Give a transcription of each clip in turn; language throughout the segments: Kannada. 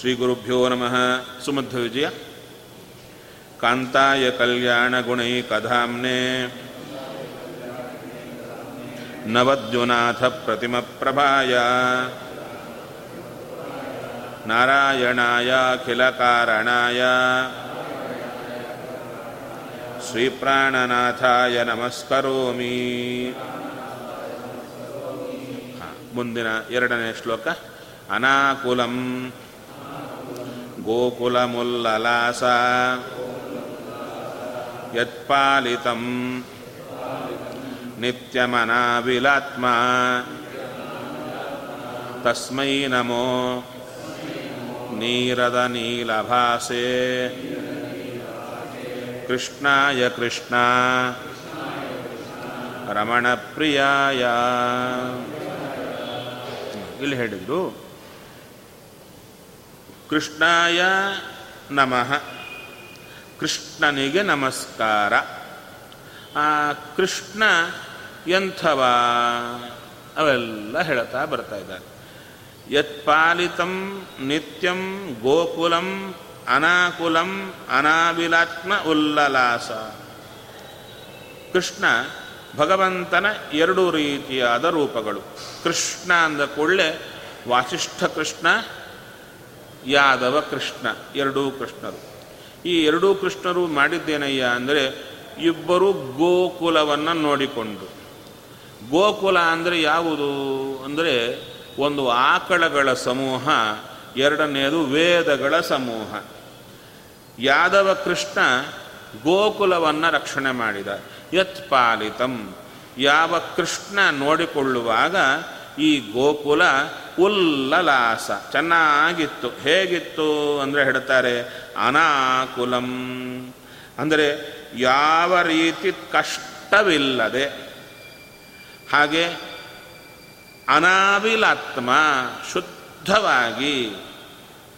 ಶ್ರೀಗುರುಭ್ಯೋ ನಮಃ. ಸುಮಧ್ವ ವಿಜಯ. ಕಾಂತಾಯ ಕಲ್ಯಾಣಗುಣೈಕಧಾಮ್ನೆ ನವದ್ಯುನಾಥ ಪ್ರತಿಮಪ್ರಭಾಯ ನಾರಾಯಣಾಯಾಖಿಲಕಾರಣಾಯ. ಶ್ರೀಪ್ರಾಣನಾಥಾಯ ನಮಸ್ಕರೋಮಿ. ಮುಂದಿನ ಎರಡನೇ ಶ್ಲೋಕ. ಅನಾಕುಲಂ ಗೋಕುಲಮುಲ್ಲಲಾಸ ಯತ್ಪಾಲಿತಂ ನಿತ್ಯಮನಾವಿಲಾತ್ಮ ತಸ್ಮೈ ನಮೋ ನೀರದ ನೀಲಭಾಸೆ ಕೃಷ್ಣಾಯ ಕೃಷ್ಣ ರಮಣಪ್ರಿಯಾಯ ಇಲ್ಲಿ ಹೇಳಿದ್ರು. ಕೃಷ್ಣಾಯ ನಮಃ. ಕೃಷ್ಣನಿಗೆ ನಮಸ್ಕಾರ. ಆ ಕೃಷ್ಣ ಎಂಥವ? ಅವೆಲ್ಲ ಹೇಳ್ತಾ ಬರ್ತಾ ಇದ್ದಾರೆ ಯತ್ಪಾಲಿತಂ ನಿತ್ಯಂ ಗೋಕುಲಂ ಅನಾಕುಲಂ ಅನಾವಿಲಾತ್ಮ ಉಲ್ಲಲಾಸ. ಕೃಷ್ಣ ಭಗವಂತನ ಎರಡು ರೀತಿಯಾದ ರೂಪಗಳು. ಕೃಷ್ಣ ಅಂದ ಕೂಡಲೇ ವಾಸಿಷ್ಠ ಕೃಷ್ಣ ಯಾದವ ಕೃಷ್ಣ, ಎರಡೂ ಕೃಷ್ಣರು. ಈ ಎರಡೂ ಕೃಷ್ಣರು ಮಾಡಿದ್ದೇನಯ್ಯ ಅಂದರೆ ಇಬ್ಬರು ಗೋಕುಲವನ್ನು ನೋಡಿಕೊಂಡು. ಗೋಕುಲ ಅಂದರೆ ಯಾವುದು? ಅಂದರೆ ಒಂದು ಆಕಳಗಳ ಸಮೂಹ ಎರಡನೆಯದು ವೇದಗಳ ಸಮೂಹ. ಯಾದವ ಕೃಷ್ಣ ಗೋಕುಲವನ್ನು ರಕ್ಷಣೆ ಮಾಡಿದ. ಯತ್ಪಾಲಿತಂ ಯಾವ ಕೃಷ್ಣ ನೋಡಿಕೊಳ್ಳುವಾಗ ಈ ಗೋಕುಲ ಉಲ್ಲಲಾಸ. ಚೆನ್ನಾಗಿತ್ತು. ಹೇಗಿತ್ತು ಅಂದರೆ ಹೇಳ್ತಾರೆ, ಅನಾಕುಲಂ. ಅಂದರೆ ಯಾವ ರೀತಿ ಕಷ್ಟವಿಲ್ಲದೆ, ಹಾಗೆ ಅನಾವಿಲಾತ್ಮ ಶುದ್ಧವಾಗಿ,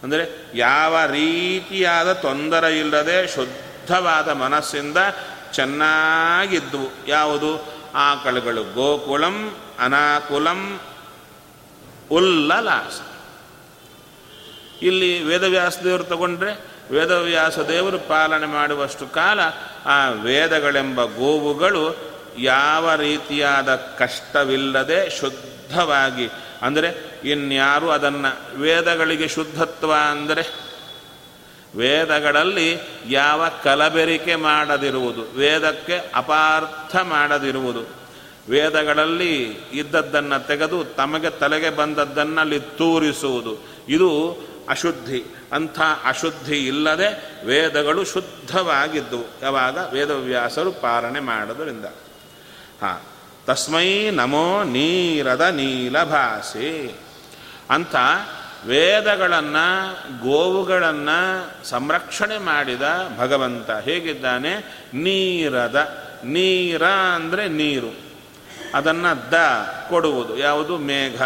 ಅಂದರೆ ಯಾವ ರೀತಿಯಾದ ತೊಂದರೆ ಇಲ್ಲದೆ ಶುದ್ಧವಾದ ಮನಸ್ಸಿಂದ ಚೆನ್ನಾಗಿದ್ದವು ಯಾವುದು? ಆಕಳುಗಳು ಗೋಕುಲಂ, ಅನಾಕುಲಂ ಉಲ್ಲಲಾಸ. ಇಲ್ಲಿ ವೇದವ್ಯಾಸ ದೇವರು ತಗೊಂಡ್ರೆ ವೇದವ್ಯಾಸ ದೇವರು ಪಾಲನೆ ಮಾಡುವಷ್ಟು ಕಾಲ ಆ ವೇದಗಳೆಂಬ ಗೋವುಗಳು ಯಾವ ರೀತಿಯಾದ ಕಷ್ಟವಿಲ್ಲದೆ ಶುದ್ಧವಾಗಿ, ಅಂದರೆ ಇನ್ಯಾರು ಅದನ್ನು ವೇದಗಳಿಗೆ ಶುದ್ಧತ್ವ ಅಂದರೆ? ವೇದಗಳಲ್ಲಿ ಯಾವ ಕಲಬೆರಿಕೆ ಮಾಡದಿರುವುದು, ವೇದಕ್ಕೆ ಅಪಾರ್ಥ ಮಾಡದಿರುವುದು. ವೇದಗಳಲ್ಲಿ ಇದ್ದದ್ದನ್ನು ತೆಗೆದು ತಮಗೆ ತಲೆಗೆ ಬಂದದ್ದನ್ನಲ್ಲಿ ತೂರಿಸುವುದು. ಇದು ಅಶುದ್ಧಿ. ಅಂಥ ಅಶುದ್ಧಿ ಇಲ್ಲದೆ ವೇದಗಳು ಶುದ್ಧವಾಗಿದ್ದವು ಯಾವಾಗ? ವೇದವ್ಯಾಸರು ಪಾಲನೆ ಮಾಡೋದರಿಂದ ಹಾಂ. ತಸ್ಮೈ ನಮೋ ನೀರದ ನೀಲಭಾಸೆ. ಅಂತ ವೇದಗಳನ್ನು, ಗೋವುಗಳನ್ನು ಸಂರಕ್ಷಣೆ ಮಾಡಿದ ಭಗವಂತ ಹೇಗಿದ್ದಾನೆ? ನೀರದ. ನೀರ ಅಂದರೆ ನೀರು. ಅದನ್ನು ದ ಕೊಡುವುದು. ಯಾವುದು? ಮೇಘ.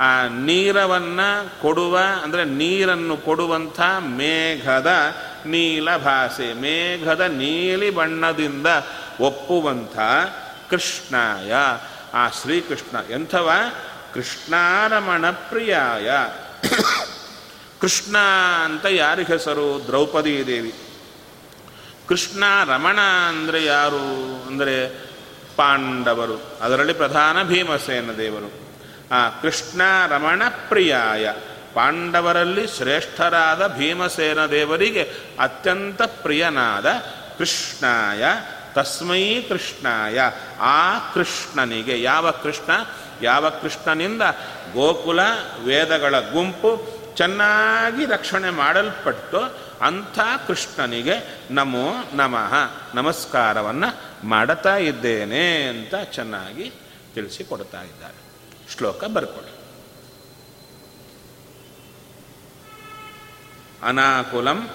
ಆ ನೀರವನ್ನು ಕೊಡುವ, ಅಂದರೆ ನೀರನ್ನು ಕೊಡುವಂಥ ಮೇಘದ ನೀಲಭಾಸೆ ಮೇಘದ ನೀಲಿ ಬಣ್ಣದಿಂದ ಒಪ್ಪುವಂಥ ಕೃಷ್ಣಾಯ. ಆ ಶ್ರೀಕೃಷ್ಣ. ಎಂಥವ? ಕೃಷ್ಣಾರಮಣ ಪ್ರಿಯಾಯ. ಕೃಷ್ಣ ಅಂತ ಯಾರಿಗೆ ಹೆಸರು? ದ್ರೌಪದಿ ದೇವಿ. ಕೃಷ್ಣ ರಮಣ ಅಂದರೆ ಯಾರು? ಅಂದರೆ ಪಾಂಡವರು. ಅದರಲ್ಲಿ ಪ್ರಧಾನ ಭೀಮಸೇನ ದೇವರು. ಆ ಕೃಷ್ಣ ರಮಣ ಪ್ರಿಯಾಯ. ಪಾಂಡವರಲ್ಲಿ ಶ್ರೇಷ್ಠರಾದ ಭೀಮಸೇನ ದೇವರಿಗೆ ಅತ್ಯಂತ ಪ್ರಿಯನಾದ ಕೃಷ್ಣಾಯ. ತಸ್ಮೈ ಕೃಷ್ಣಾಯ. ಆ ಕೃಷ್ಣನಿಗೆ ಯಾವ ಕೃಷ್ಣ? ಯಾವ ಕೃಷ್ಣನಿಂದ ಗೋಕುಲ, ವೇದಗಳ ಗುಂಪು ಚೆನ್ನಾಗಿ ರಕ್ಷಣೆ ಮಾಡಲ್ಪಟ್ಟು ಅಂಥ ಕೃಷ್ಣನಿಗೆ ನಮೋ ನಮಃ. ನಮಸ್ಕಾರವನ್ನು ಮಾಡುತ್ತಾ ಇದ್ದೇನೆ ಅಂತ ಚೆನ್ನಾಗಿ ತಿಳಿಸಿಕೊಡ್ತಾ ಇದ್ದಾರೆ. ಶ್ಲೋಕ ಬರ್ಕೊಡಿ. ಅನಾಕುಲಂ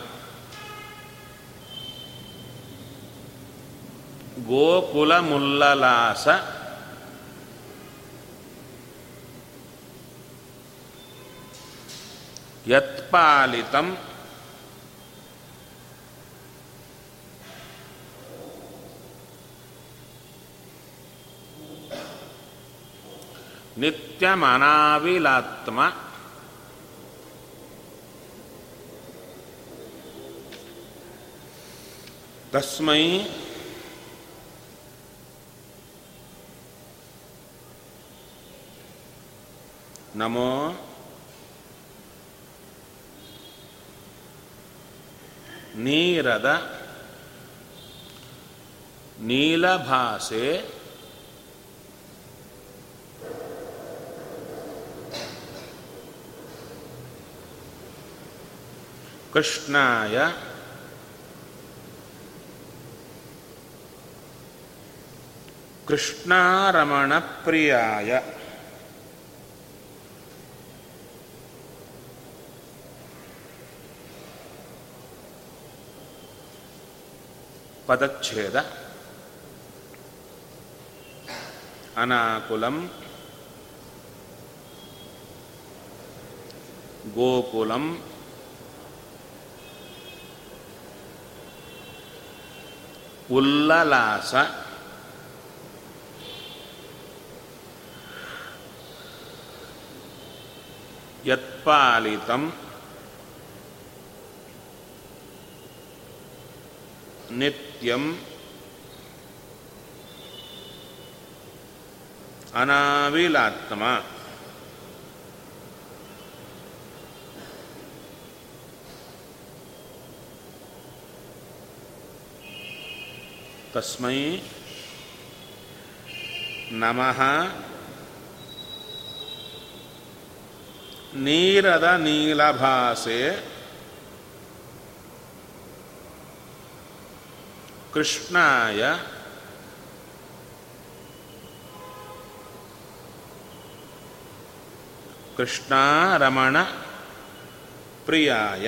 ಗೋಕುಲ ಮುಲ್ಲಲಾಸ ಯತ್ಪಾಲಿತಂ ನಿತ್ಯಮನಾವಿಲಾತ್ಮ ತಸ್ಮೈ ನಮೋ ನೀರದ ನೀಲಭಾಷೆ ಕೃಷ್ಣಾಯ. ಕೃಷ್ಣಾರಮಣ ಪ್ರಿಯಾಯ ಪದಚ್ಛೇದ. ಅನಾಕುಲಂ. ಗೋಕುಲಂ. ಉಲ್ಲಲಾಸ. ಯತ್ಪಾಲಿತಂ. ನಿತ್ಯಂ. ಅನಾವಿಲಾತ್ಮ ತಸ್ಮೈ ನಮಃ ನೀರದ ನೀಲಭಾಸೆ ಕೃಷ್ಣಾಯ ಕೃಷ್ಣಾರಮಣ ಪ್ರಿಯಾಯ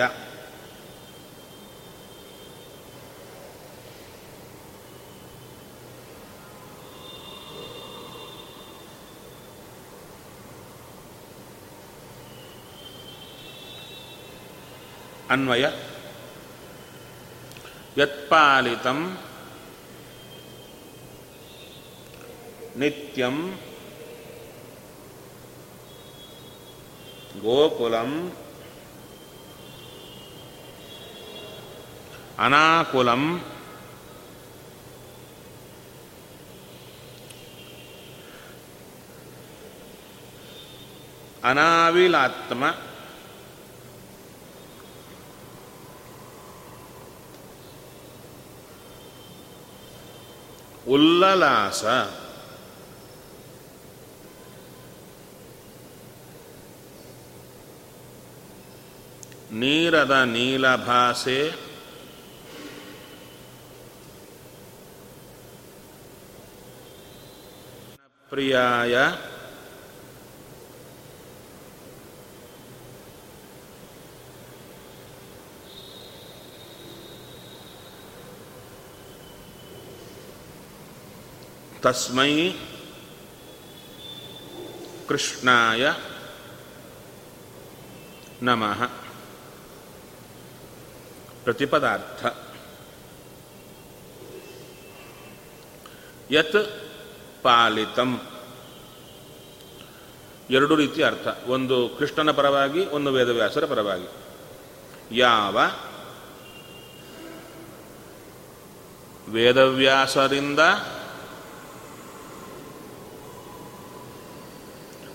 ಅನ್ವಯ. ಯತ್ಪಾಲಿತಂ ನಿತ್ಯಂ ಗೋಕುಲಂ ಅನಾಕುಲಂ ಅನಾವಿಲಾತ್ಮ ಉಲ್ಲಲಾಸ. ನೀರದ ನೀಲಭಾಸೆ. ಪ್ರಿಯಾಯ. ತಸ್ಮೈ ಕೃಷ್ಣಾಯ ನಮಃ ಪ್ರತಿಪದಾರ್ಥ ಯತ್ ಪಾಲಿತಂ ಎರಡು ರೀತಿಯ ಅರ್ಥ. ಒಂದು ಕೃಷ್ಣನ ಪರವಾಗಿ, ಒಂದು ವೇದವ್ಯಾಸರ ಪರವಾಗಿ. ಯಾವ? ವೇದವ್ಯಾಸರಿಂದ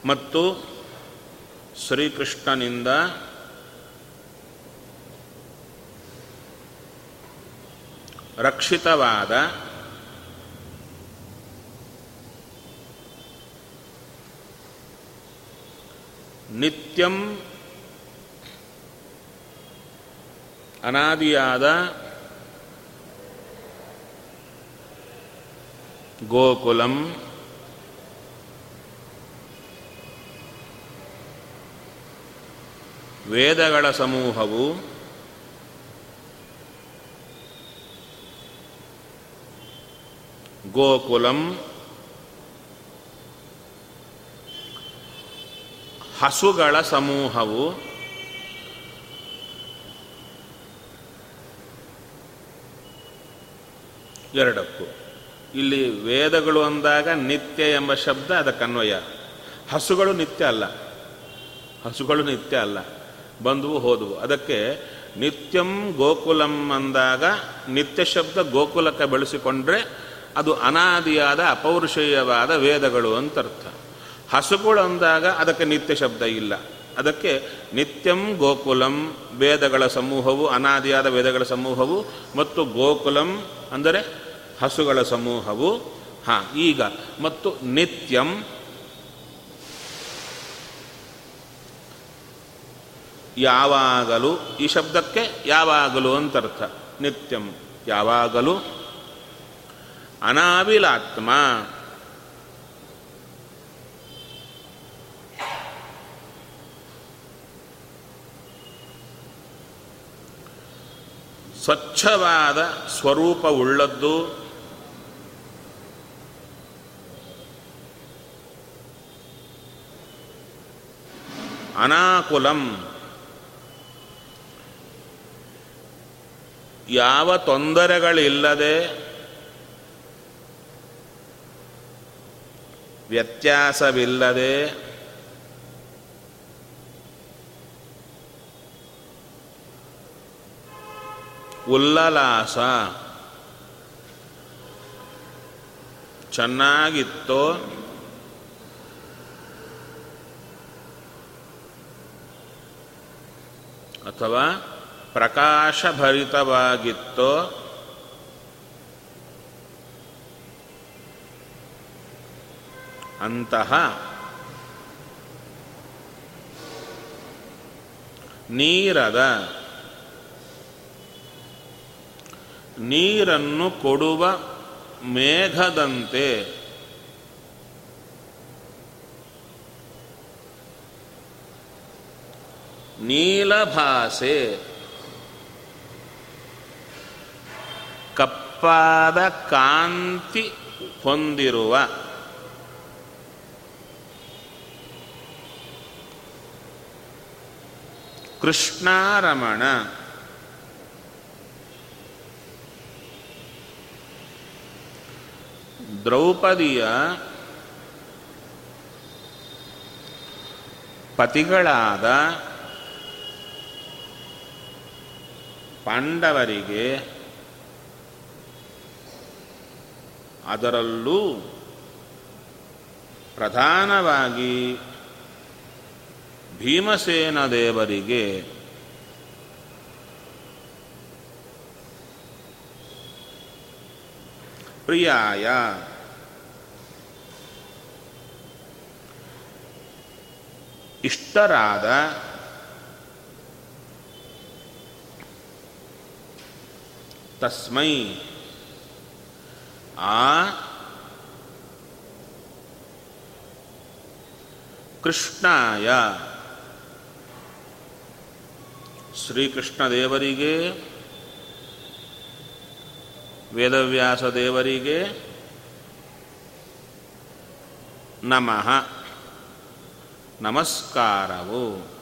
ಮತ್ತು ಶ್ರೀಕೃಷ್ಣನಿಂದ ರಕ್ಷಿತವಾದ ನಿತ್ಯಂ ಅನಾದಿಯಾದ ಗೋಕುಲಂ ವೇದಗಳ ಸಮೂಹವು ಗೋಕುಲಂ, ಹಸುಗಳ ಸಮೂಹವು ಎರಡಕ್ಕೂ. ಇಲ್ಲಿ ವೇದಗಳು ಅಂದಾಗ ನಿತ್ಯ ಎಂಬ ಶಬ್ದ, ಅದಕ್ಕನ್ವಯ. ಹಸುಗಳು ನಿತ್ಯ ಅಲ್ಲ. ಹಸುಗಳು ನಿತ್ಯ ಅಲ್ಲ. ಬಂದವು, ಹೋದವು. ಅದಕ್ಕೆ ನಿತ್ಯಂ ಗೋಕುಲಂ ಅಂದಾಗ ನಿತ್ಯ ಶಬ್ದ ಗೋಕುಲಕ್ಕೆ ಬೆಳೆಸಿಕೊಂಡ್ರೆ ಅದು ಅನಾದಿಯಾದ ಅಪೌರುಷೇಯವಾದ ವೇದಗಳು ಅಂತ ಅರ್ಥ ಹಸುಗಳು ಅಂದಾಗ ಅದಕ್ಕೆ ನಿತ್ಯ ಶಬ್ದ ಇಲ್ಲ. ಅದಕ್ಕೆ ನಿತ್ಯಂ ಗೋಕುಲಂ ವೇದಗಳ ಸಮೂಹವು, ಅನಾದಿಯಾದ ವೇದಗಳ ಸಮೂಹವು ಮತ್ತು ಗೋಕುಲಂ ಅಂದರೆ ಹಸುಗಳ ಸಮೂಹವು. ಹಾಂ, ಈಗ ಮತ್ತು ನಿತ್ಯಂ ಯಾವಾಗಲೂ ಈ ಶಬ್ದಕ್ಕೆ ಯಾವಾಗಲೂ ಅಂತ ಅರ್ಥ ನಿತ್ಯಂ ಯಾವಾಗಲೂ ಅನಾವಿಲಾತ್ಮ. ಸ್ವಚ್ಛವಾದ ಸ್ವರೂಪವುಳ್ಳದ್ದು. ಅನಾಕುಲಂ ಯಾವ ತೊಂದರೆಗಳಿಲ್ಲದೆ ವ್ಯತ್ಯಾಸವಿಲ್ಲದೆ ಉಲ್ಲಲಾಸ ಚೆನ್ನಾಗಿತ್ತೋ ಅಥವಾ ಪ್ರಕಾಶಭರಿತವಾಗಿತ್ತೋ ಅಂತಹ ನೀರದ ನೀರನ್ನು ಕೊಡುವ ಮೇಘದಂತೆ ನೀಲಭಾಸೆ ಕಪ್ಪಾದ ಕಾಂತಿ ಹೊಂದಿರುವ ಕೃಷ್ಣಾರಮಣ ದ್ರೌಪದಿಯ ಪತಿಗಳಾದ ಪಾಂಡವರಿಗೆ ಅದರಲ್ಲೂ ಪ್ರಧಾನವಾಗಿ ಭೀಮಸೇನ ದೇವರಿಗೆ ಪ್ರಿಯಾಯ. ಇಷ್ಟರಾದ ತಸ್ಮೈ ಆ? ಕೃಷ್ಣಾಯ. ಶ್ರೀಕೃಷ್ಣ ದೇವರಿಗೆ ವೇದವ್ಯಾಸ ದೇವರಿಗೆ ನಮಃ. ನಮಸ್ಕಾರವು.